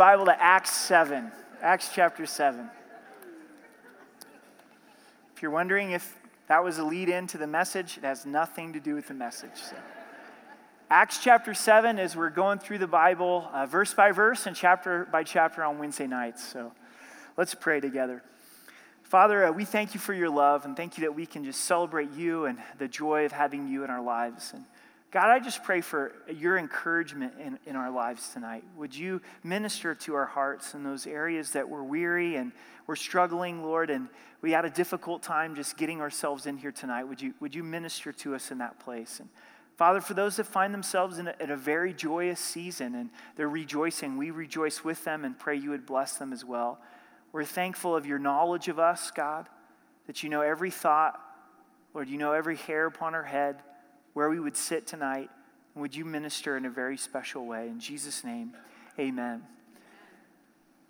Bible to Acts 7, Acts chapter 7. If you're wondering if that was a lead in to the message, it has nothing to do with the message. So. Acts chapter 7 as we're going through the Bible uh, verse by verse and chapter by chapter on Wednesday nights. So let's pray together. Father, uh, we thank you for your love and thank you that we can just celebrate you and the joy of having you in our lives. And God, I just pray for your encouragement in, in our lives tonight. Would you minister to our hearts in those areas that we're weary and we're struggling, Lord, and we had a difficult time just getting ourselves in here tonight? Would you, would you minister to us in that place? And Father, for those that find themselves in a, in a very joyous season and they're rejoicing, we rejoice with them and pray you would bless them as well. We're thankful of your knowledge of us, God, that you know every thought. Lord, you know every hair upon our head, where we would sit tonight. Would you minister in a very special way? In Jesus' name, amen.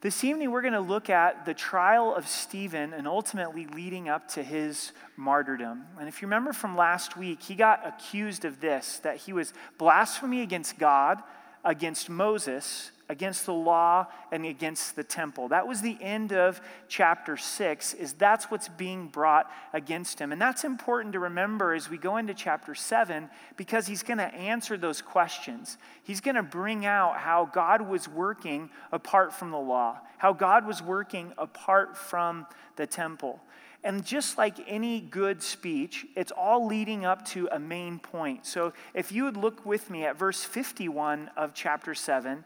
This evening, we're going to look at the trial of Stephen and ultimately leading up to his martyrdom. And if you remember from last week, he got accused of this that he was blasphemy against God, against Moses, against the law and against the temple. That was the end of chapter 6 is that's what's being brought against him. And that's important to remember as we go into chapter 7 because he's going to answer those questions. He's going to bring out how God was working apart from the law, how God was working apart from the temple. And just like any good speech, it's all leading up to a main point. So if you would look with me at verse 51 of chapter 7,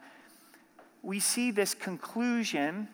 we see this conclusion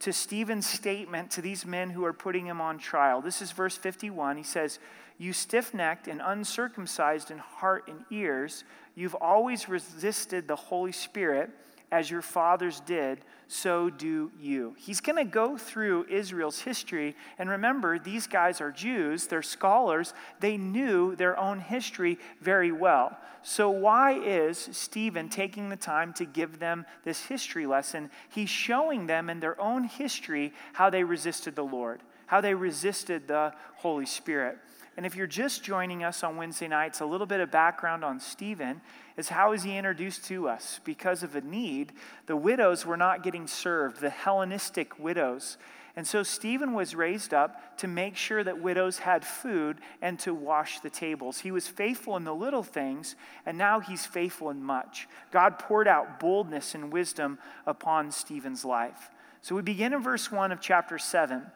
to Stephen's statement to these men who are putting him on trial. This is verse 51. He says, You stiff necked and uncircumcised in heart and ears, you've always resisted the Holy Spirit as your fathers did so do you. He's going to go through Israel's history. And remember, these guys are Jews, they're scholars, they knew their own history very well. So, why is Stephen taking the time to give them this history lesson? He's showing them in their own history how they resisted the Lord, how they resisted the Holy Spirit. And if you're just joining us on Wednesday nights, a little bit of background on Stephen is how is he introduced to us? Because of a need, the widows were not getting served, the Hellenistic widows. And so Stephen was raised up to make sure that widows had food and to wash the tables. He was faithful in the little things, and now he's faithful in much. God poured out boldness and wisdom upon Stephen's life. So we begin in verse 1 of chapter 7.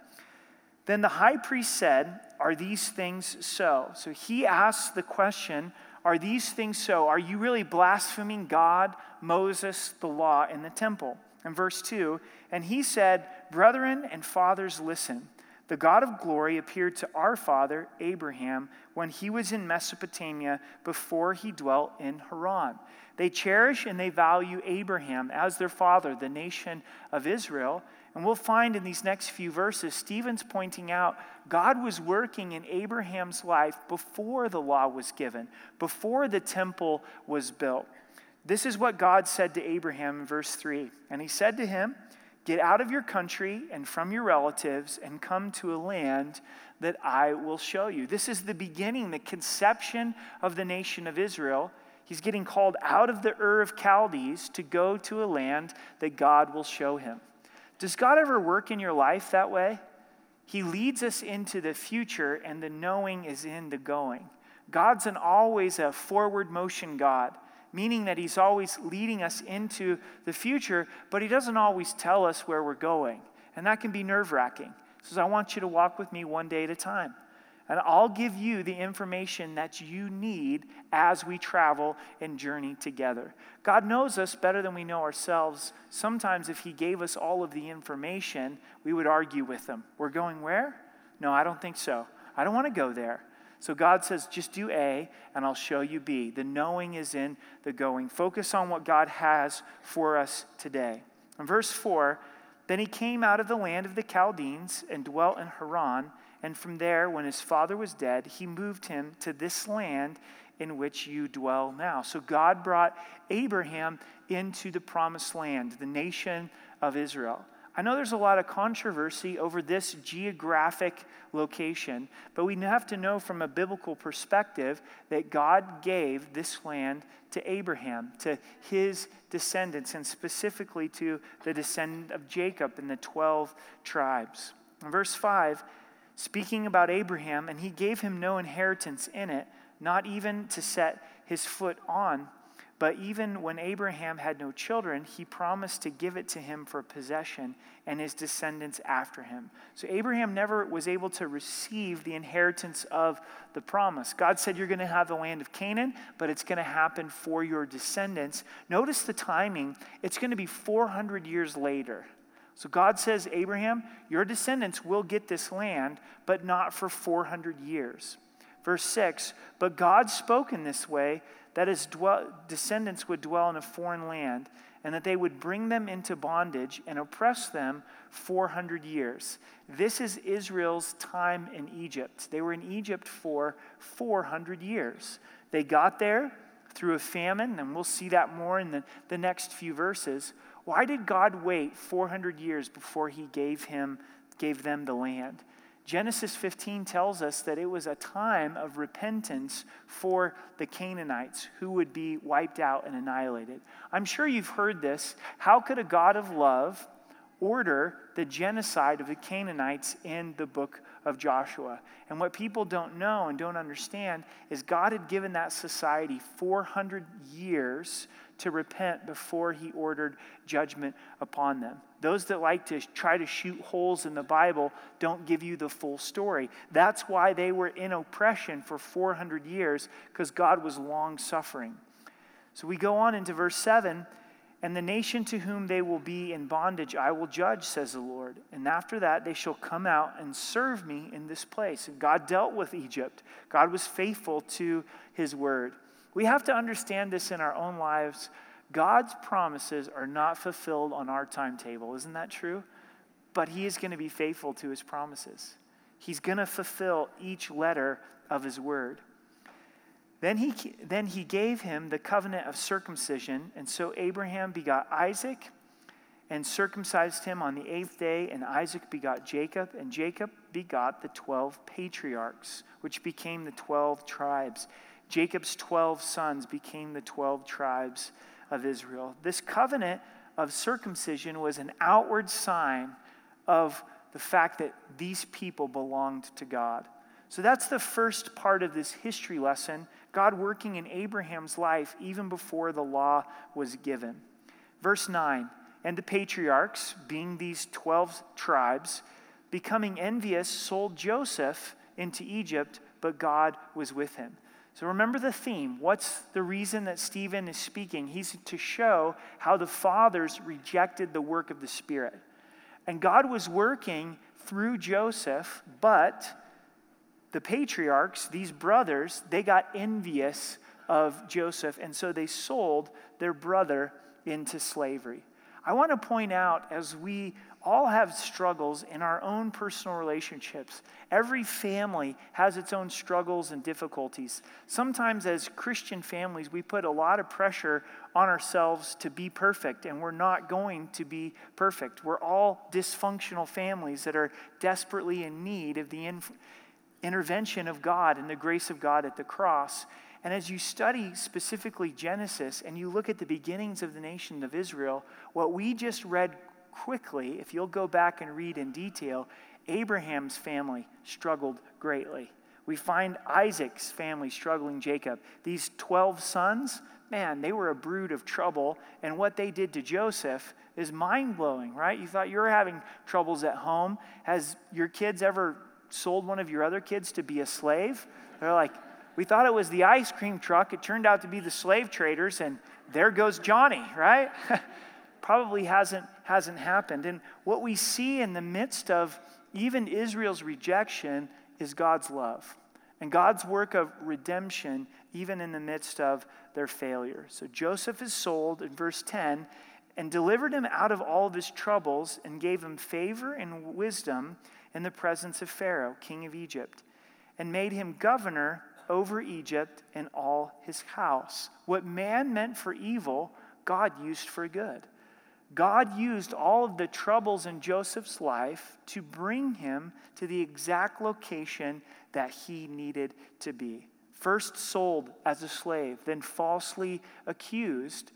Then the high priest said, Are these things so? So he asks the question, Are these things so? Are you really blaspheming God, Moses, the law, and the temple? In verse 2 And he said, Brethren and fathers, listen. The God of glory appeared to our father, Abraham, when he was in Mesopotamia before he dwelt in Haran. They cherish and they value Abraham as their father, the nation of Israel. And we'll find in these next few verses, Stephen's pointing out God was working in Abraham's life before the law was given, before the temple was built. This is what God said to Abraham in verse 3. And he said to him, Get out of your country and from your relatives and come to a land that I will show you. This is the beginning, the conception of the nation of Israel. He's getting called out of the Ur of Chaldees to go to a land that God will show him. Does God ever work in your life that way? He leads us into the future, and the knowing is in the going. God's an always a forward motion God, meaning that He's always leading us into the future, but He doesn't always tell us where we're going. And that can be nerve wracking. Says, I want you to walk with me one day at a time. And I'll give you the information that you need as we travel and journey together. God knows us better than we know ourselves. Sometimes, if He gave us all of the information, we would argue with Him. We're going where? No, I don't think so. I don't want to go there. So God says, just do A, and I'll show you B. The knowing is in the going. Focus on what God has for us today. In verse 4, then he came out of the land of the Chaldeans and dwelt in Haran. And from there, when his father was dead, he moved him to this land in which you dwell now. So God brought Abraham into the promised land, the nation of Israel. I know there's a lot of controversy over this geographic location, but we have to know from a biblical perspective that God gave this land to Abraham, to his descendants, and specifically to the descendant of Jacob and the 12 tribes. In verse 5, speaking about Abraham, and he gave him no inheritance in it, not even to set his foot on but even when Abraham had no children, he promised to give it to him for possession and his descendants after him. So Abraham never was able to receive the inheritance of the promise. God said, You're going to have the land of Canaan, but it's going to happen for your descendants. Notice the timing, it's going to be 400 years later. So God says, Abraham, your descendants will get this land, but not for 400 years. Verse 6 But God spoke in this way that his dwell, descendants would dwell in a foreign land, and that they would bring them into bondage and oppress them 400 years. This is Israel's time in Egypt. They were in Egypt for 400 years. They got there through a famine, and we'll see that more in the, the next few verses. Why did God wait 400 years before he gave, him, gave them the land? Genesis 15 tells us that it was a time of repentance for the Canaanites who would be wiped out and annihilated. I'm sure you've heard this. How could a God of love order the genocide of the Canaanites in the book of Joshua? And what people don't know and don't understand is God had given that society 400 years to repent before he ordered judgment upon them. Those that like to try to shoot holes in the Bible don't give you the full story. That's why they were in oppression for 400 years, because God was long suffering. So we go on into verse 7 and the nation to whom they will be in bondage I will judge, says the Lord. And after that they shall come out and serve me in this place. And God dealt with Egypt, God was faithful to his word. We have to understand this in our own lives. God's promises are not fulfilled on our timetable. Isn't that true? But He is going to be faithful to His promises. He's going to fulfill each letter of His word. Then he, then he gave him the covenant of circumcision, and so Abraham begot Isaac and circumcised him on the eighth day, and Isaac begot Jacob, and Jacob begot the twelve patriarchs, which became the twelve tribes. Jacob's 12 sons became the 12 tribes of Israel. This covenant of circumcision was an outward sign of the fact that these people belonged to God. So that's the first part of this history lesson God working in Abraham's life even before the law was given. Verse 9 And the patriarchs, being these 12 tribes, becoming envious, sold Joseph into Egypt, but God was with him. So remember the theme. What's the reason that Stephen is speaking? He's to show how the fathers rejected the work of the Spirit. And God was working through Joseph, but the patriarchs, these brothers, they got envious of Joseph, and so they sold their brother into slavery. I want to point out as we all have struggles in our own personal relationships. Every family has its own struggles and difficulties. Sometimes, as Christian families, we put a lot of pressure on ourselves to be perfect, and we're not going to be perfect. We're all dysfunctional families that are desperately in need of the in- intervention of God and the grace of God at the cross. And as you study specifically Genesis and you look at the beginnings of the nation of Israel, what we just read quickly, if you'll go back and read in detail, Abraham's family struggled greatly. We find Isaac's family struggling Jacob. These 12 sons, man, they were a brood of trouble. And what they did to Joseph is mind blowing, right? You thought you were having troubles at home. Has your kids ever sold one of your other kids to be a slave? They're like, we thought it was the ice cream truck. It turned out to be the slave traders, and there goes Johnny, right? Probably hasn't, hasn't happened. And what we see in the midst of even Israel's rejection is God's love and God's work of redemption, even in the midst of their failure. So Joseph is sold in verse 10 and delivered him out of all of his troubles and gave him favor and wisdom in the presence of Pharaoh, king of Egypt, and made him governor over Egypt and all his house. What man meant for evil, God used for good. God used all of the troubles in Joseph's life to bring him to the exact location that he needed to be. First sold as a slave, then falsely accused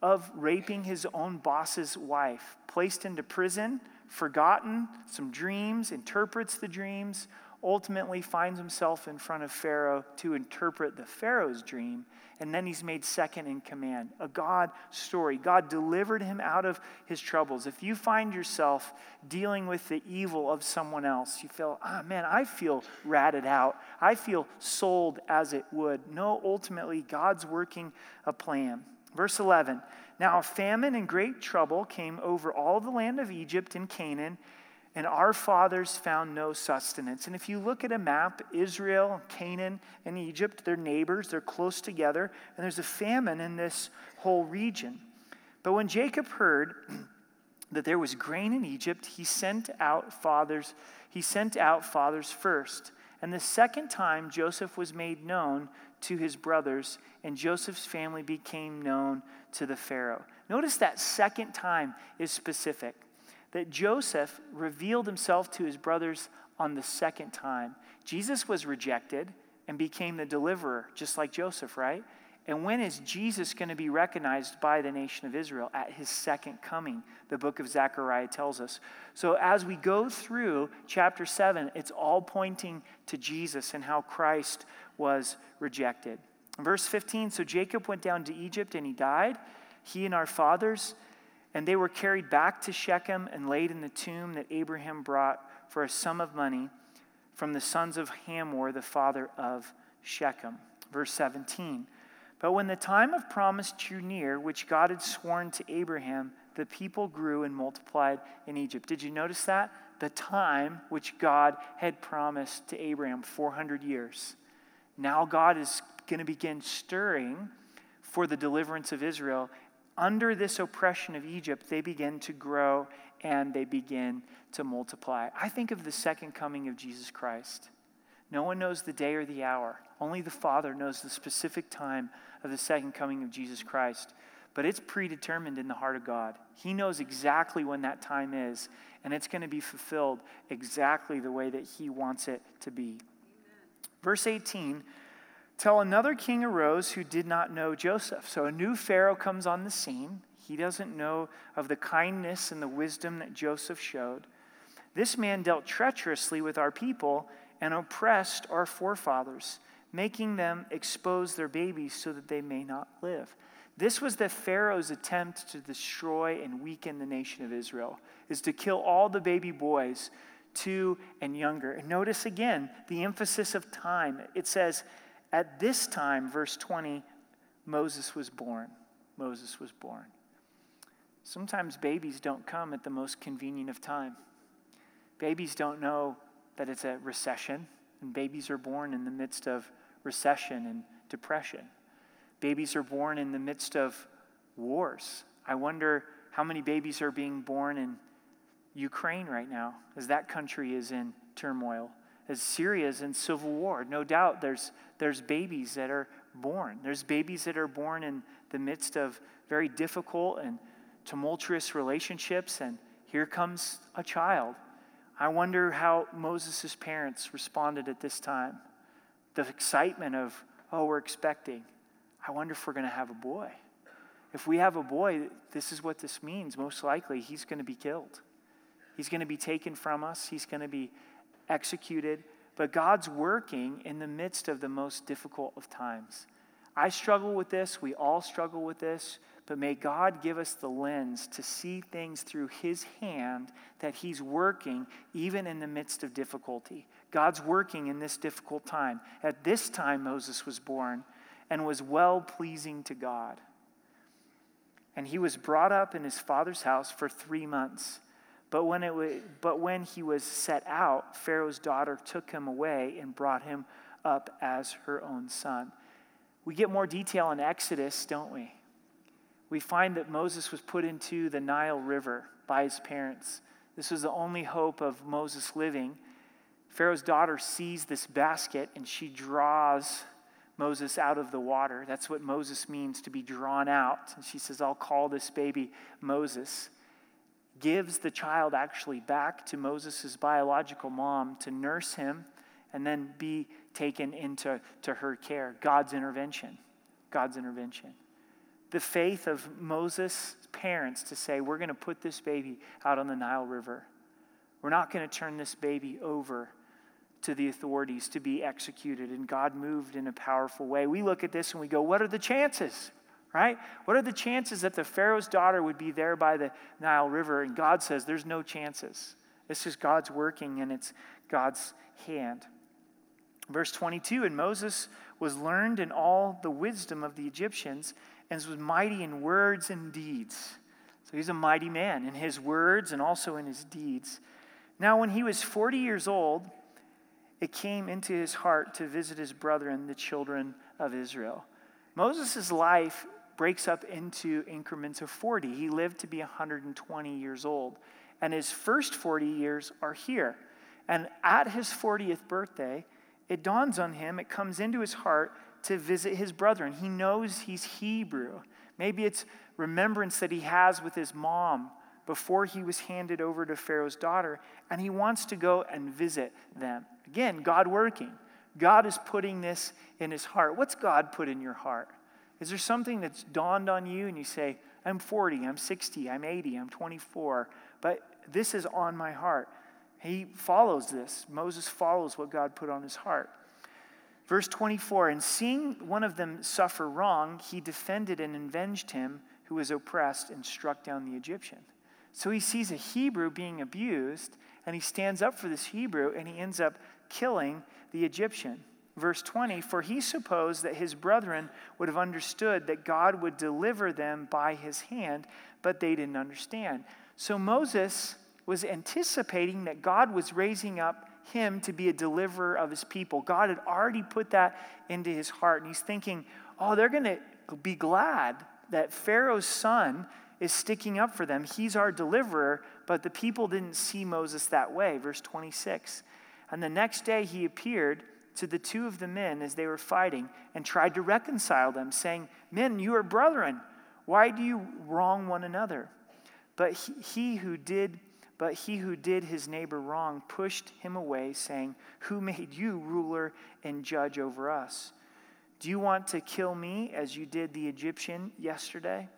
of raping his own boss's wife, placed into prison, forgotten some dreams, interprets the dreams, ultimately finds himself in front of Pharaoh to interpret the Pharaoh's dream, and then he's made second in command. A God story. God delivered him out of his troubles. If you find yourself dealing with the evil of someone else, you feel, ah, oh, man, I feel ratted out. I feel sold as it would. No, ultimately, God's working a plan. Verse 11 Now a famine and great trouble came over all the land of Egypt and Canaan and our fathers found no sustenance. And if you look at a map, Israel, Canaan, and Egypt, they're neighbors, they're close together, and there's a famine in this whole region. But when Jacob heard that there was grain in Egypt, he sent out fathers, he sent out fathers first. And the second time Joseph was made known to his brothers, and Joseph's family became known to the Pharaoh. Notice that second time is specific that Joseph revealed himself to his brothers on the second time. Jesus was rejected and became the deliverer, just like Joseph, right? And when is Jesus going to be recognized by the nation of Israel? At his second coming, the book of Zechariah tells us. So as we go through chapter 7, it's all pointing to Jesus and how Christ was rejected. Verse 15 So Jacob went down to Egypt and he died, he and our fathers. And they were carried back to Shechem and laid in the tomb that Abraham brought for a sum of money from the sons of Hamor, the father of Shechem. Verse 17. But when the time of promise drew near, which God had sworn to Abraham, the people grew and multiplied in Egypt. Did you notice that? The time which God had promised to Abraham, 400 years. Now God is going to begin stirring for the deliverance of Israel, under this oppression of Egypt, they begin to grow and they begin to multiply. I think of the second coming of Jesus Christ. No one knows the day or the hour. Only the Father knows the specific time of the second coming of Jesus Christ. But it's predetermined in the heart of God. He knows exactly when that time is, and it's going to be fulfilled exactly the way that He wants it to be. Verse 18 Till another king arose who did not know Joseph. So a new Pharaoh comes on the scene. He doesn't know of the kindness and the wisdom that Joseph showed. This man dealt treacherously with our people and oppressed our forefathers, making them expose their babies so that they may not live. This was the Pharaoh's attempt to destroy and weaken the nation of Israel, is to kill all the baby boys, two and younger. And notice again the emphasis of time. It says, at this time, verse 20, Moses was born. Moses was born. Sometimes babies don't come at the most convenient of time. Babies don't know that it's a recession, and babies are born in the midst of recession and depression. Babies are born in the midst of wars. I wonder how many babies are being born in Ukraine right now as that country is in turmoil as Syria is in civil war. No doubt there's, there's babies that are born. There's babies that are born in the midst of very difficult and tumultuous relationships, and here comes a child. I wonder how Moses' parents responded at this time. The excitement of, oh, we're expecting. I wonder if we're going to have a boy. If we have a boy, this is what this means. Most likely, he's going to be killed. He's going to be taken from us. He's going to be executed, but God's working in the midst of the most difficult of times. I struggle with this. We all struggle with this. But may God give us the lens to see things through His hand that He's working even in the midst of difficulty. God's working in this difficult time. At this time, Moses was born and was well pleasing to God. And he was brought up in his father's house for three months. But when, it was, but when he was set out, Pharaoh's daughter took him away and brought him up as her own son. We get more detail in Exodus, don't we? We find that Moses was put into the Nile River by his parents. This was the only hope of Moses living. Pharaoh's daughter sees this basket and she draws Moses out of the water. That's what Moses means to be drawn out. And she says, I'll call this baby Moses. Gives the child actually back to Moses' biological mom to nurse him and then be taken into to her care. God's intervention. God's intervention. The faith of Moses' parents to say, We're going to put this baby out on the Nile River. We're not going to turn this baby over to the authorities to be executed. And God moved in a powerful way. We look at this and we go, What are the chances? Right? What are the chances that the Pharaoh's daughter would be there by the Nile River? And God says, There's no chances. This is God's working and it's God's hand. Verse 22 And Moses was learned in all the wisdom of the Egyptians and was mighty in words and deeds. So he's a mighty man in his words and also in his deeds. Now, when he was 40 years old, it came into his heart to visit his brethren, the children of Israel. Moses' life breaks up into increments of 40. He lived to be 120 years old, and his first 40 years are here. And at his 40th birthday, it dawns on him, it comes into his heart to visit his brethren. He knows he's Hebrew. Maybe it's remembrance that he has with his mom before he was handed over to Pharaoh's daughter, and he wants to go and visit them. Again, God working. God is putting this in his heart. What's God put in your heart? Is there something that's dawned on you and you say, I'm 40, I'm 60, I'm 80, I'm 24, but this is on my heart? He follows this. Moses follows what God put on his heart. Verse 24 And seeing one of them suffer wrong, he defended and avenged him who was oppressed and struck down the Egyptian. So he sees a Hebrew being abused, and he stands up for this Hebrew, and he ends up killing the Egyptian. Verse 20 For he supposed that his brethren would have understood that God would deliver them by his hand, but they didn't understand. So Moses was anticipating that God was raising up him to be a deliverer of his people. God had already put that into his heart, and he's thinking, oh, they're going to be glad that Pharaoh's son is sticking up for them. He's our deliverer, but the people didn't see Moses that way. Verse 26. And the next day he appeared to the two of the men as they were fighting and tried to reconcile them, saying, Men, you are brethren. Why do you wrong one another? But he, who did but he who did his neighbor wrong pushed him away, saying, Who made you ruler and judge over us? Do you want to kill me as you did the Egyptian yesterday?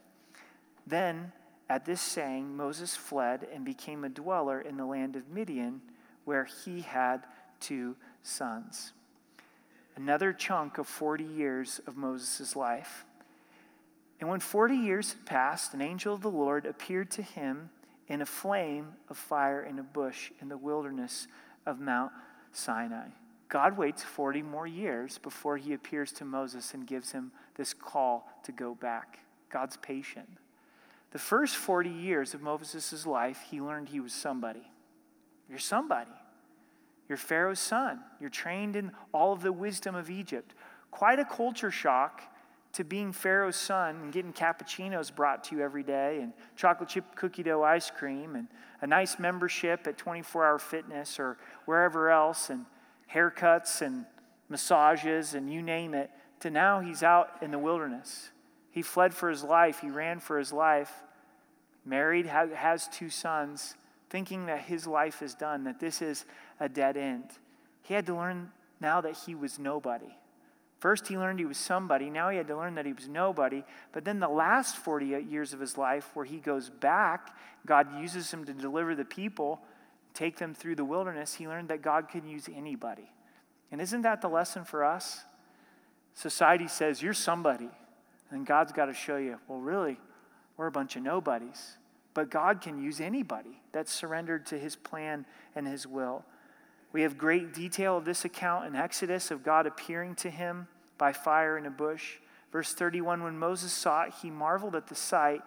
Then, at this saying, Moses fled and became a dweller in the land of Midian where he had two sons. Another chunk of 40 years of Moses' life. And when 40 years had passed, an angel of the Lord appeared to him in a flame of fire in a bush in the wilderness of Mount Sinai. God waits 40 more years before he appears to Moses and gives him this call to go back. God's patient. The first 40 years of Moses' life, he learned he was somebody. You're somebody. You're Pharaoh's son. You're trained in all of the wisdom of Egypt. Quite a culture shock to being Pharaoh's son and getting cappuccinos brought to you every day and chocolate chip cookie dough ice cream and a nice membership at 24 Hour Fitness or wherever else and haircuts and massages and you name it, to now he's out in the wilderness. He fled for his life, he ran for his life, married, has two sons thinking that his life is done, that this is a dead end. He had to learn now that he was nobody. First, he learned he was somebody. Now he had to learn that he was nobody. But then, the last 40 years of his life, where he goes back, God uses him to deliver the people, take them through the wilderness. He learned that God can use anybody. And isn't that the lesson for us? Society says, You're somebody. And God's got to show you, well, really, we're a bunch of nobodies. But God can use anybody that's surrendered to his plan and his will. We have great detail of this account in Exodus of God appearing to him by fire in a bush. Verse 31 When Moses saw it, he marveled at the sight,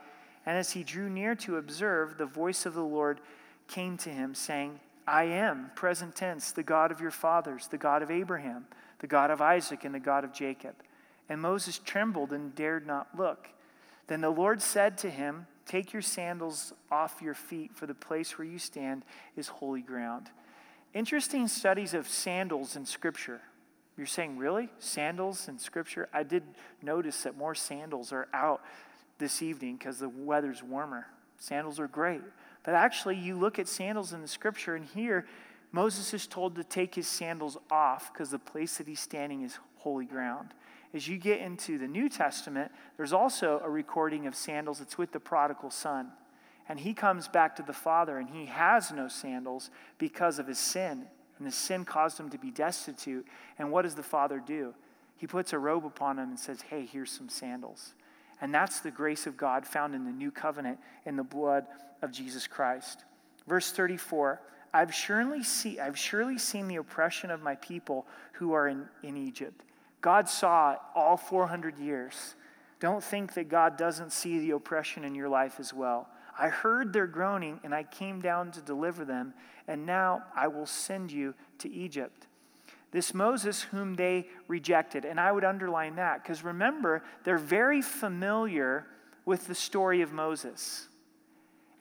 and as he drew near to observe, the voice of the Lord came to him, saying, I am, present tense, the God of your fathers, the God of Abraham, the God of Isaac, and the God of Jacob. And Moses trembled and dared not look. Then the Lord said to him, Take your sandals off your feet, for the place where you stand is holy ground. Interesting studies of sandals in Scripture. You're saying, really? Sandals in Scripture? I did notice that more sandals are out this evening because the weather's warmer. Sandals are great. But actually, you look at sandals in the Scripture, and here, Moses is told to take his sandals off because the place that he's standing is holy ground. As you get into the New Testament, there's also a recording of sandals. It's with the prodigal son. And he comes back to the Father, and he has no sandals because of his sin and his sin caused him to be destitute. And what does the father do? He puts a robe upon him and says, Hey, here's some sandals. And that's the grace of God found in the new covenant in the blood of Jesus Christ. Verse 34 I've surely, see, I've surely seen the oppression of my people who are in, in Egypt. God saw it all 400 years. Don't think that God doesn't see the oppression in your life as well. I heard their groaning, and I came down to deliver them, and now I will send you to Egypt. This Moses, whom they rejected, and I would underline that because remember, they're very familiar with the story of Moses.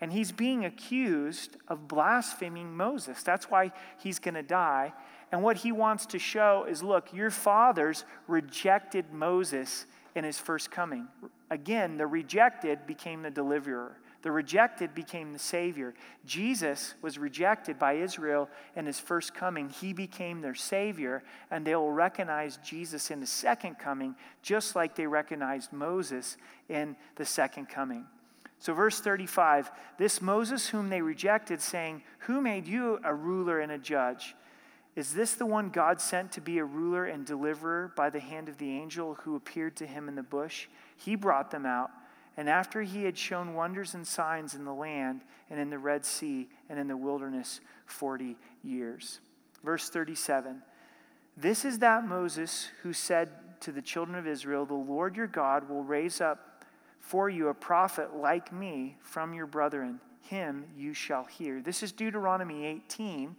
And he's being accused of blaspheming Moses. That's why he's going to die. And what he wants to show is look, your fathers rejected Moses in his first coming. Again, the rejected became the deliverer. The rejected became the Savior. Jesus was rejected by Israel in his first coming. He became their Savior, and they will recognize Jesus in the second coming, just like they recognized Moses in the second coming. So, verse 35 this Moses whom they rejected, saying, Who made you a ruler and a judge? Is this the one God sent to be a ruler and deliverer by the hand of the angel who appeared to him in the bush? He brought them out. And after he had shown wonders and signs in the land and in the Red Sea and in the wilderness 40 years. Verse 37 This is that Moses who said to the children of Israel, The Lord your God will raise up for you a prophet like me from your brethren. Him you shall hear. This is Deuteronomy 18.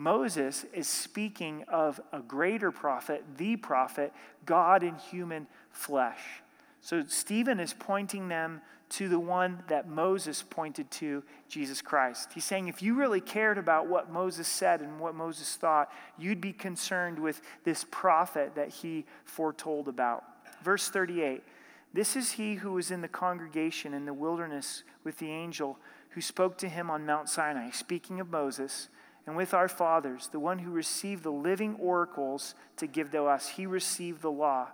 Moses is speaking of a greater prophet, the prophet, God in human flesh. So Stephen is pointing them to the one that Moses pointed to, Jesus Christ. He's saying if you really cared about what Moses said and what Moses thought, you'd be concerned with this prophet that he foretold about. Verse 38 This is he who was in the congregation in the wilderness with the angel who spoke to him on Mount Sinai, speaking of Moses. And with our fathers, the one who received the living oracles to give to us, he received the law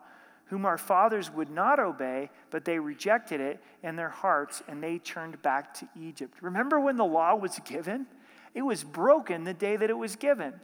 whom our fathers would not obey, but they rejected it in their hearts and they turned back to Egypt. Remember when the law was given? It was broken the day that it was given.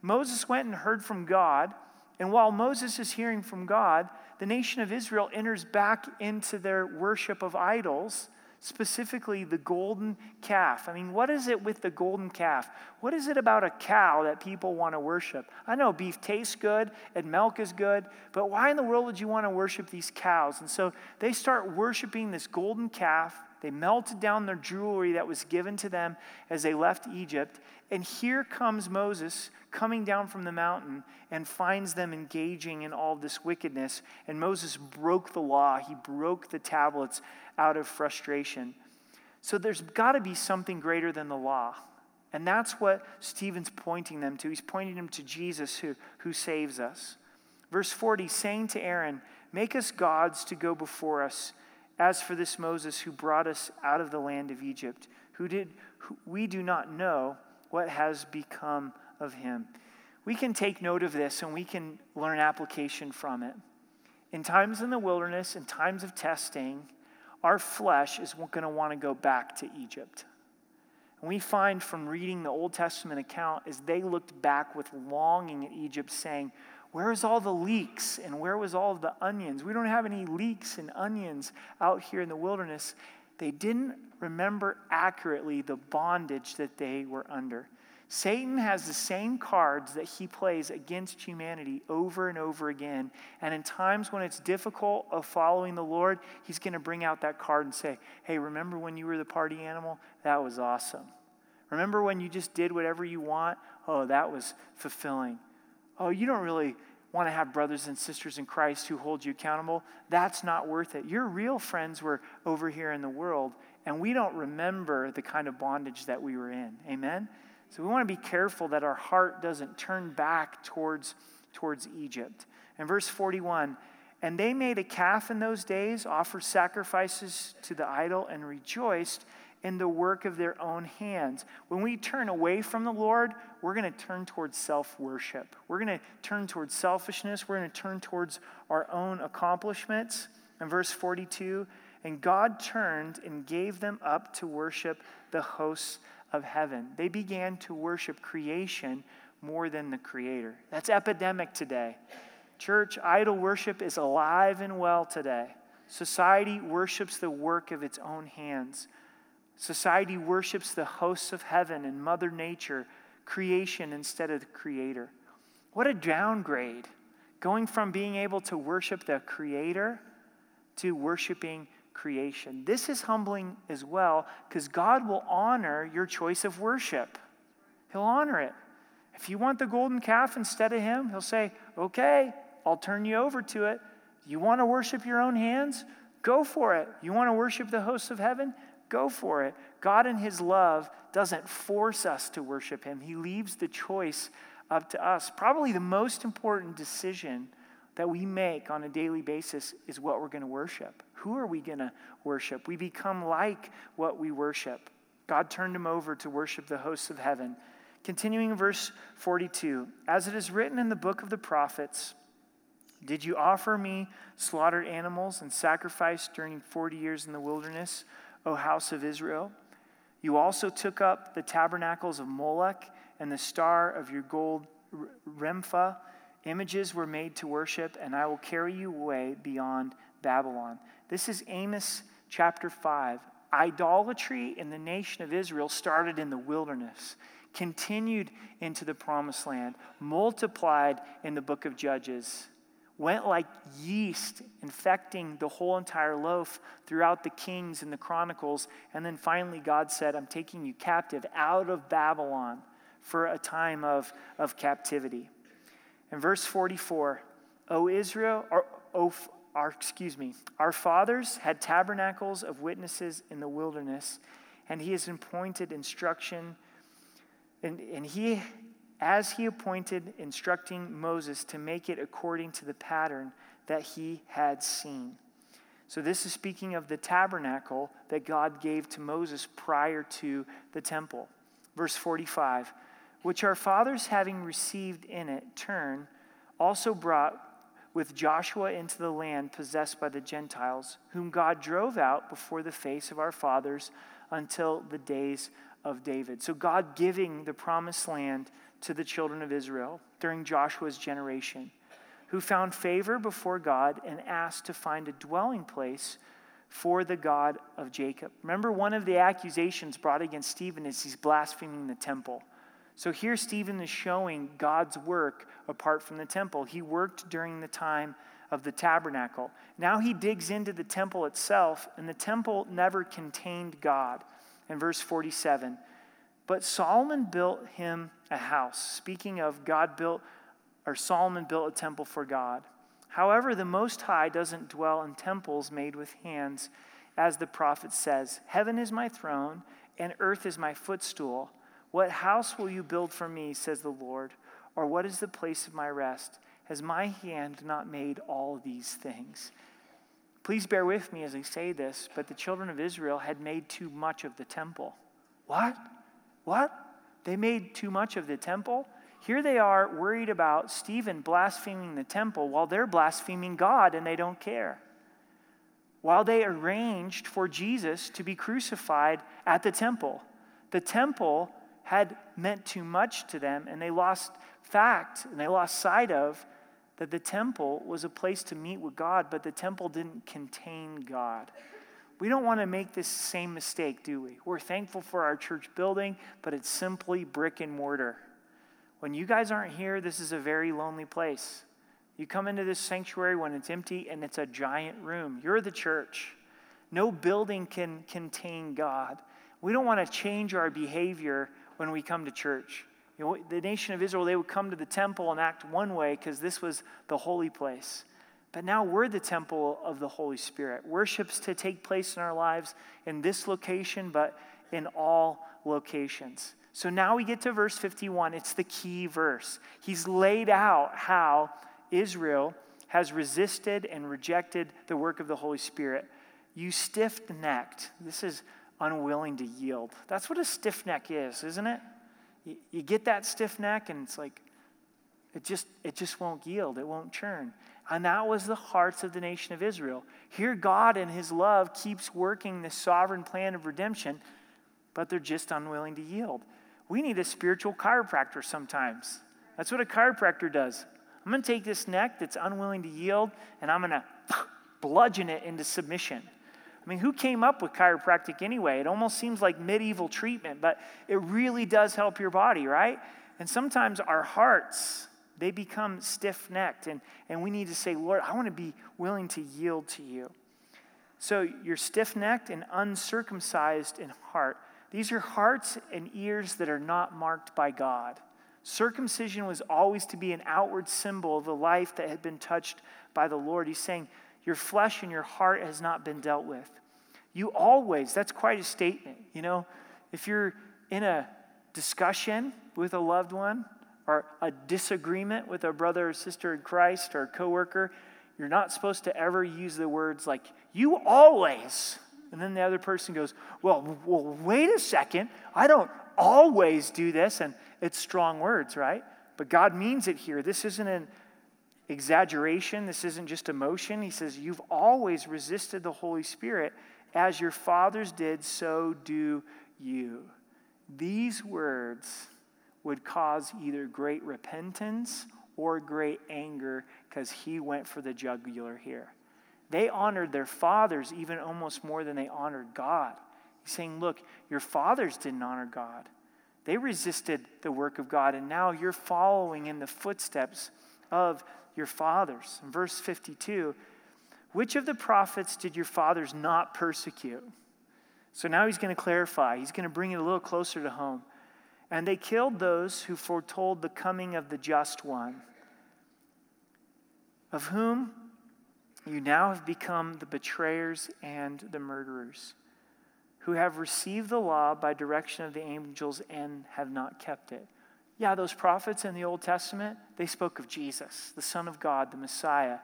Moses went and heard from God, and while Moses is hearing from God, the nation of Israel enters back into their worship of idols specifically the golden calf. I mean, what is it with the golden calf? What is it about a cow that people want to worship? I know beef tastes good and milk is good, but why in the world would you want to worship these cows? And so they start worshiping this golden calf. They melted down their jewelry that was given to them as they left Egypt. And here comes Moses coming down from the mountain and finds them engaging in all this wickedness. And Moses broke the law, he broke the tablets out of frustration. So there's got to be something greater than the law. And that's what Stephen's pointing them to. He's pointing them to Jesus who, who saves us. Verse 40, saying to Aaron, Make us gods to go before us, as for this Moses who brought us out of the land of Egypt, who did who, we do not know what has become of him. We can take note of this and we can learn application from it. In times in the wilderness, in times of testing, our flesh is going to want to go back to Egypt. And we find from reading the Old Testament account as they looked back with longing at Egypt, saying, Where is all the leeks and where was all the onions? We don't have any leeks and onions out here in the wilderness. They didn't remember accurately the bondage that they were under. Satan has the same cards that he plays against humanity over and over again. And in times when it's difficult of following the Lord, he's going to bring out that card and say, Hey, remember when you were the party animal? That was awesome. Remember when you just did whatever you want? Oh, that was fulfilling. Oh, you don't really want to have brothers and sisters in Christ who hold you accountable. That's not worth it. Your real friends were over here in the world, and we don't remember the kind of bondage that we were in. Amen? So we want to be careful that our heart doesn't turn back towards towards Egypt. And verse 41 And they made a calf in those days, offered sacrifices to the idol, and rejoiced in the work of their own hands. When we turn away from the Lord, we're going to turn towards self worship. We're going to turn towards selfishness. We're going to turn towards our own accomplishments. And verse 42 And God turned and gave them up to worship the hosts of heaven. They began to worship creation more than the Creator. That's epidemic today. Church, idol worship is alive and well today. Society worships the work of its own hands. Society worships the hosts of heaven and Mother Nature, creation instead of the Creator. What a downgrade, going from being able to worship the Creator to worshiping creation. This is humbling as well because God will honor your choice of worship. He'll honor it. If you want the golden calf instead of Him, He'll say, Okay, I'll turn you over to it. You want to worship your own hands? Go for it. You want to worship the hosts of heaven? Go for it. God, in His love, doesn't force us to worship Him, He leaves the choice up to us. Probably the most important decision that we make on a daily basis is what we're going to worship. Who are we going to worship? We become like what we worship. God turned him over to worship the hosts of heaven. Continuing in verse 42 As it is written in the book of the prophets, did you offer me slaughtered animals and sacrifice during 40 years in the wilderness? O house of Israel. You also took up the tabernacles of Moloch and the star of your gold Rempha. Images were made to worship, and I will carry you away beyond Babylon. This is Amos chapter 5. Idolatry in the nation of Israel started in the wilderness, continued into the promised land, multiplied in the book of Judges went like yeast, infecting the whole entire loaf throughout the Kings and the Chronicles. And then finally, God said, I'm taking you captive out of Babylon for a time of, of captivity. In verse 44, O Israel, or, o, our, excuse me, our fathers had tabernacles of witnesses in the wilderness, and he has appointed instruction, and, and he as he appointed, instructing Moses to make it according to the pattern that he had seen. So, this is speaking of the tabernacle that God gave to Moses prior to the temple. Verse 45 Which our fathers, having received in it, turn, also brought with Joshua into the land possessed by the Gentiles, whom God drove out before the face of our fathers until the days of David. So, God giving the promised land to the children of Israel during Joshua's generation, who found favor before God and asked to find a dwelling place for the God of Jacob. Remember, one of the accusations brought against Stephen is he's blaspheming the temple. So here, Stephen is showing God's work apart from the temple. He worked during the time of the tabernacle. Now he digs into the temple itself, and the temple never contained God. In verse 47, but Solomon built him a house. Speaking of God built, or Solomon built a temple for God. However, the Most High doesn't dwell in temples made with hands, as the prophet says Heaven is my throne, and earth is my footstool. What house will you build for me, says the Lord? Or what is the place of my rest? Has my hand not made all these things? Please bear with me as I say this, but the children of Israel had made too much of the temple. What? What? They made too much of the temple? Here they are worried about Stephen blaspheming the temple while they're blaspheming God and they don't care. While they arranged for Jesus to be crucified at the temple, the temple had meant too much to them and they lost fact and they lost sight of that the temple was a place to meet with God, but the temple didn't contain God. We don't want to make this same mistake, do we? We're thankful for our church building, but it's simply brick and mortar. When you guys aren't here, this is a very lonely place. You come into this sanctuary when it's empty and it's a giant room. You're the church. No building can contain God. We don't want to change our behavior when we come to church. You know, the nation of Israel, they would come to the temple and act one way because this was the holy place. But now we're the temple of the Holy Spirit. Worship's to take place in our lives in this location, but in all locations. So now we get to verse 51. It's the key verse. He's laid out how Israel has resisted and rejected the work of the Holy Spirit. You stiff necked. This is unwilling to yield. That's what a stiff neck is, isn't it? You, you get that stiff neck, and it's like, it just, it just won't yield, it won't churn. And that was the hearts of the nation of Israel. Here, God in His love keeps working this sovereign plan of redemption, but they're just unwilling to yield. We need a spiritual chiropractor sometimes. That's what a chiropractor does. I'm going to take this neck that's unwilling to yield, and I'm going to bludgeon it into submission. I mean, who came up with chiropractic anyway? It almost seems like medieval treatment, but it really does help your body, right? And sometimes our hearts, they become stiff necked, and, and we need to say, Lord, I want to be willing to yield to you. So you're stiff necked and uncircumcised in heart. These are hearts and ears that are not marked by God. Circumcision was always to be an outward symbol of a life that had been touched by the Lord. He's saying, Your flesh and your heart has not been dealt with. You always, that's quite a statement. You know, if you're in a discussion with a loved one, or a disagreement with a brother or sister in Christ or a coworker, you're not supposed to ever use the words like, you always. And then the other person goes, well, well, wait a second. I don't always do this. And it's strong words, right? But God means it here. This isn't an exaggeration. This isn't just emotion. He says, You've always resisted the Holy Spirit. As your fathers did, so do you. These words would cause either great repentance or great anger because he went for the jugular here. They honored their fathers even almost more than they honored God. He's saying, Look, your fathers didn't honor God. They resisted the work of God, and now you're following in the footsteps of your fathers. In verse 52, which of the prophets did your fathers not persecute? So now he's going to clarify. He's going to bring it a little closer to home. And they killed those who foretold the coming of the just one, of whom you now have become the betrayers and the murderers, who have received the law by direction of the angels and have not kept it. Yeah, those prophets in the Old Testament, they spoke of Jesus, the Son of God, the Messiah.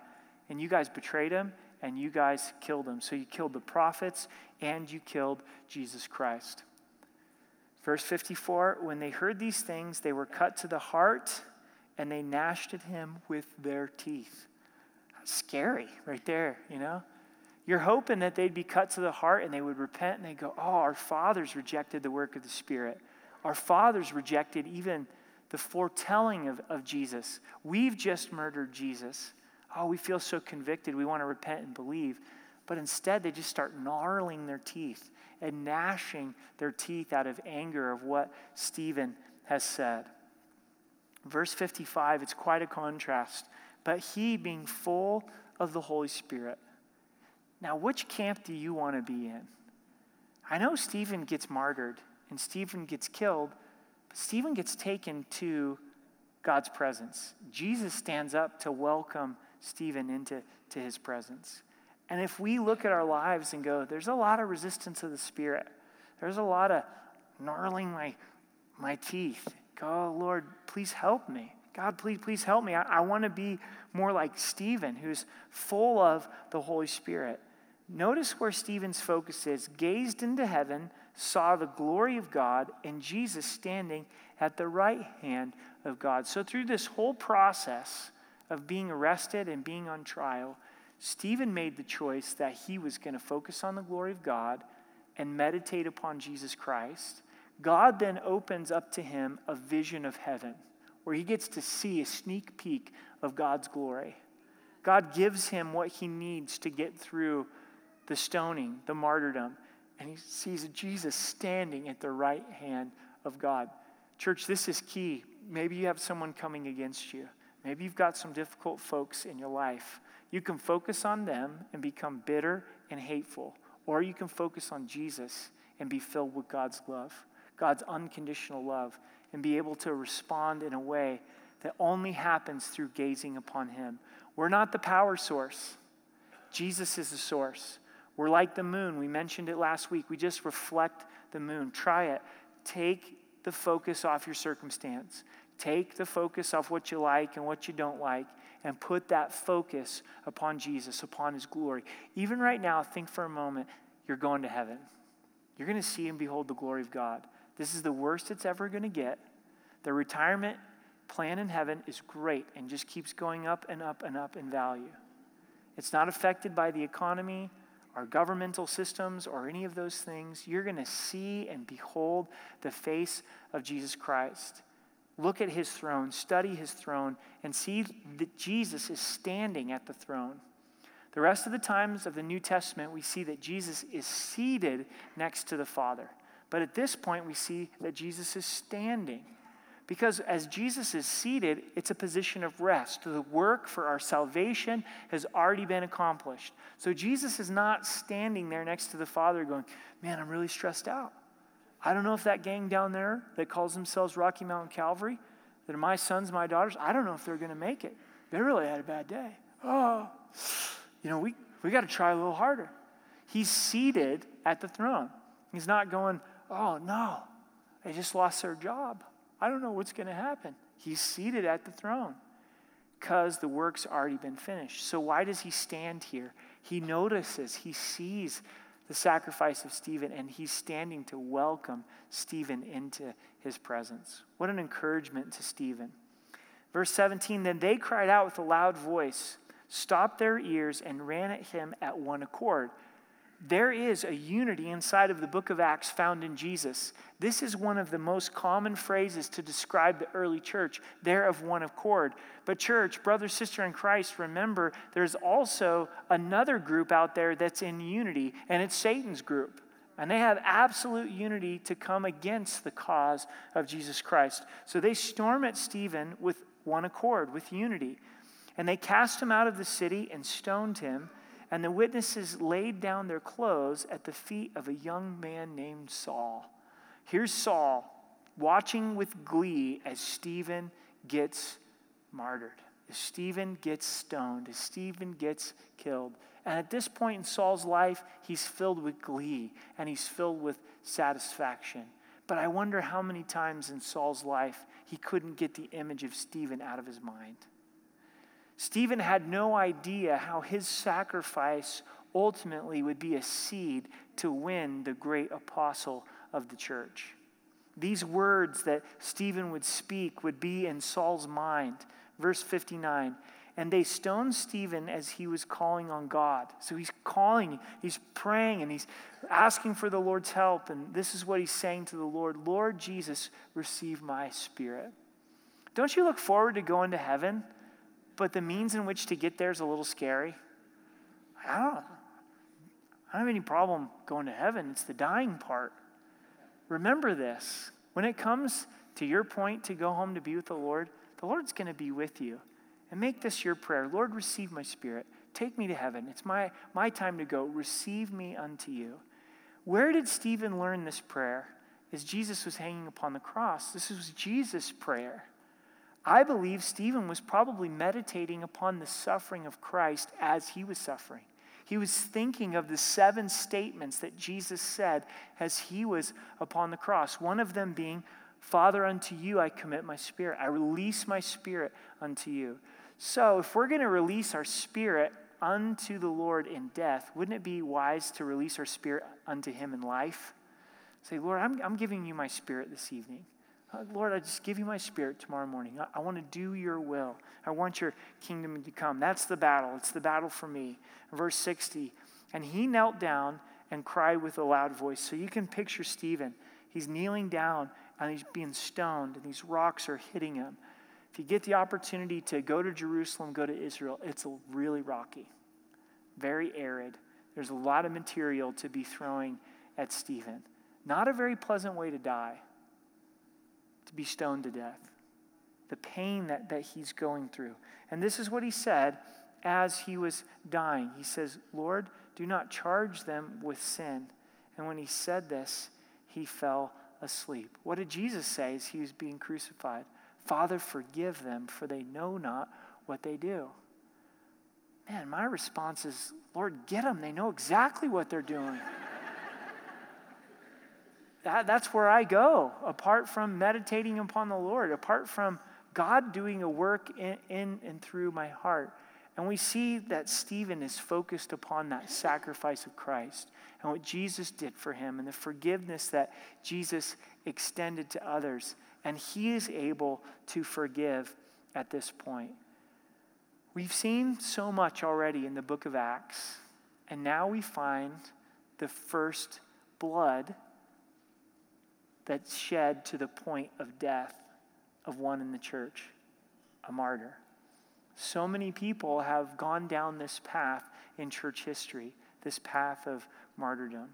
And you guys betrayed him and you guys killed him. So you killed the prophets and you killed Jesus Christ. Verse 54 When they heard these things, they were cut to the heart and they gnashed at him with their teeth. Scary right there, you know? You're hoping that they'd be cut to the heart and they would repent and they go, Oh, our fathers rejected the work of the Spirit. Our fathers rejected even the foretelling of, of Jesus. We've just murdered Jesus. Oh, we feel so convicted. We want to repent and believe. But instead, they just start gnarling their teeth and gnashing their teeth out of anger of what Stephen has said. Verse 55, it's quite a contrast. But he, being full of the Holy Spirit. Now, which camp do you want to be in? I know Stephen gets martyred and Stephen gets killed, Stephen gets taken to God's presence. Jesus stands up to welcome Stephen into to his presence. And if we look at our lives and go, there's a lot of resistance of the Spirit, there's a lot of gnarling my, my teeth. Go, oh, Lord, please help me. God, please, please help me. I, I want to be more like Stephen, who's full of the Holy Spirit. Notice where Stephen's focus is gazed into heaven, saw the glory of God, and Jesus standing at the right hand of God. So, through this whole process of being arrested and being on trial, Stephen made the choice that he was going to focus on the glory of God and meditate upon Jesus Christ. God then opens up to him a vision of heaven where he gets to see a sneak peek of God's glory. God gives him what he needs to get through the stoning, the martyrdom, and he sees Jesus standing at the right hand of God. Church, this is key. Maybe you have someone coming against you. Maybe you've got some difficult folks in your life. You can focus on them and become bitter and hateful, or you can focus on Jesus and be filled with God's love, God's unconditional love, and be able to respond in a way that only happens through gazing upon Him. We're not the power source, Jesus is the source. We're like the moon. We mentioned it last week. We just reflect the moon. Try it. Take the focus off your circumstance. Take the focus off what you like and what you don't like and put that focus upon Jesus, upon his glory. Even right now, think for a moment you're going to heaven. You're going to see and behold the glory of God. This is the worst it's ever going to get. The retirement plan in heaven is great and just keeps going up and up and up in value. It's not affected by the economy, our governmental systems, or any of those things. You're going to see and behold the face of Jesus Christ. Look at his throne, study his throne, and see that Jesus is standing at the throne. The rest of the times of the New Testament, we see that Jesus is seated next to the Father. But at this point, we see that Jesus is standing. Because as Jesus is seated, it's a position of rest. The work for our salvation has already been accomplished. So Jesus is not standing there next to the Father going, Man, I'm really stressed out. I don't know if that gang down there that calls themselves Rocky Mountain Calvary, that are my sons, my daughters, I don't know if they're going to make it. They really had a bad day. Oh, you know, we, we got to try a little harder. He's seated at the throne. He's not going, oh, no, they just lost their job. I don't know what's going to happen. He's seated at the throne because the work's already been finished. So, why does he stand here? He notices, he sees the sacrifice of Stephen, and he's standing to welcome Stephen into his presence. What an encouragement to Stephen. Verse 17 Then they cried out with a loud voice, stopped their ears, and ran at him at one accord there is a unity inside of the book of Acts found in Jesus. This is one of the most common phrases to describe the early church. They're of one accord. But, church, brother, sister in Christ, remember there's also another group out there that's in unity, and it's Satan's group. And they have absolute unity to come against the cause of Jesus Christ. So they storm at Stephen with one accord, with unity. And they cast him out of the city and stoned him. And the witnesses laid down their clothes at the feet of a young man named Saul. Here's Saul watching with glee as Stephen gets martyred, as Stephen gets stoned, as Stephen gets killed. And at this point in Saul's life, he's filled with glee and he's filled with satisfaction. But I wonder how many times in Saul's life he couldn't get the image of Stephen out of his mind. Stephen had no idea how his sacrifice ultimately would be a seed to win the great apostle of the church. These words that Stephen would speak would be in Saul's mind. Verse 59 And they stoned Stephen as he was calling on God. So he's calling, he's praying, and he's asking for the Lord's help. And this is what he's saying to the Lord Lord Jesus, receive my spirit. Don't you look forward to going to heaven? But the means in which to get there is a little scary. I don't, I don't have any problem going to heaven. It's the dying part. Remember this. When it comes to your point to go home to be with the Lord, the Lord's going to be with you. And make this your prayer Lord, receive my spirit. Take me to heaven. It's my, my time to go. Receive me unto you. Where did Stephen learn this prayer? As Jesus was hanging upon the cross. This was Jesus' prayer. I believe Stephen was probably meditating upon the suffering of Christ as he was suffering. He was thinking of the seven statements that Jesus said as he was upon the cross. One of them being, Father, unto you I commit my spirit. I release my spirit unto you. So, if we're going to release our spirit unto the Lord in death, wouldn't it be wise to release our spirit unto him in life? Say, Lord, I'm, I'm giving you my spirit this evening. Uh, Lord, I just give you my spirit tomorrow morning. I, I want to do your will. I want your kingdom to come. That's the battle. It's the battle for me. Verse 60 And he knelt down and cried with a loud voice. So you can picture Stephen. He's kneeling down and he's being stoned, and these rocks are hitting him. If you get the opportunity to go to Jerusalem, go to Israel, it's really rocky, very arid. There's a lot of material to be throwing at Stephen. Not a very pleasant way to die to be stoned to death. The pain that, that he's going through. And this is what he said as he was dying. He says, Lord, do not charge them with sin. And when he said this, he fell asleep. What did Jesus say as he was being crucified? Father, forgive them, for they know not what they do. Man, my response is, Lord, get them. They know exactly what they're doing. That, that's where I go, apart from meditating upon the Lord, apart from God doing a work in, in and through my heart. And we see that Stephen is focused upon that sacrifice of Christ and what Jesus did for him and the forgiveness that Jesus extended to others. And he is able to forgive at this point. We've seen so much already in the book of Acts, and now we find the first blood that's shed to the point of death of one in the church, a martyr. So many people have gone down this path in church history, this path of martyrdom.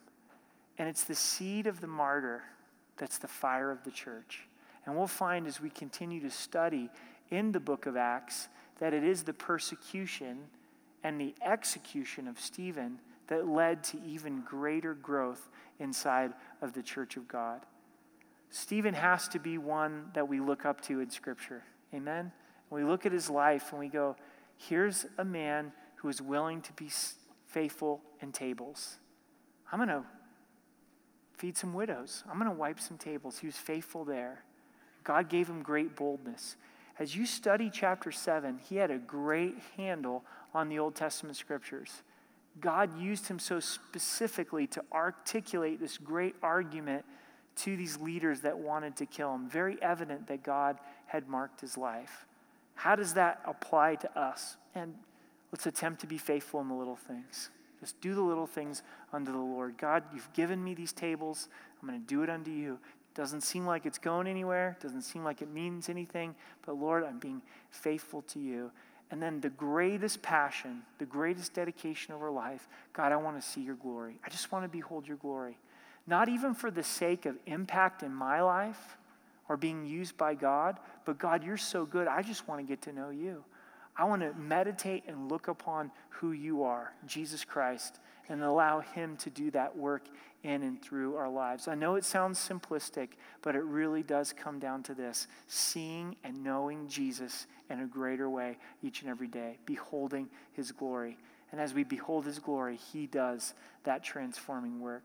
And it's the seed of the martyr that's the fire of the church. And we'll find as we continue to study in the book of Acts that it is the persecution and the execution of Stephen that led to even greater growth inside of the church of God. Stephen has to be one that we look up to in Scripture. Amen? we look at his life and we go, here's a man who is willing to be faithful in tables. I'm going to feed some widows. I'm going to wipe some tables. He was faithful there. God gave him great boldness. As you study chapter 7, he had a great handle on the Old Testament scriptures. God used him so specifically to articulate this great argument to these leaders that wanted to kill him. Very evident that God had marked his life. How does that apply to us? And let's attempt to be faithful in the little things. Just do the little things unto the Lord. God, you've given me these tables. I'm going to do it unto you. Doesn't seem like it's going anywhere, doesn't seem like it means anything, but Lord, I'm being faithful to you. And then the greatest passion, the greatest dedication of our life God, I want to see your glory. I just want to behold your glory. Not even for the sake of impact in my life, or being used by God, but God, you're so good. I just want to get to know you. I want to meditate and look upon who you are, Jesus Christ, and allow Him to do that work in and through our lives. I know it sounds simplistic, but it really does come down to this seeing and knowing Jesus in a greater way each and every day, beholding His glory. And as we behold His glory, He does that transforming work.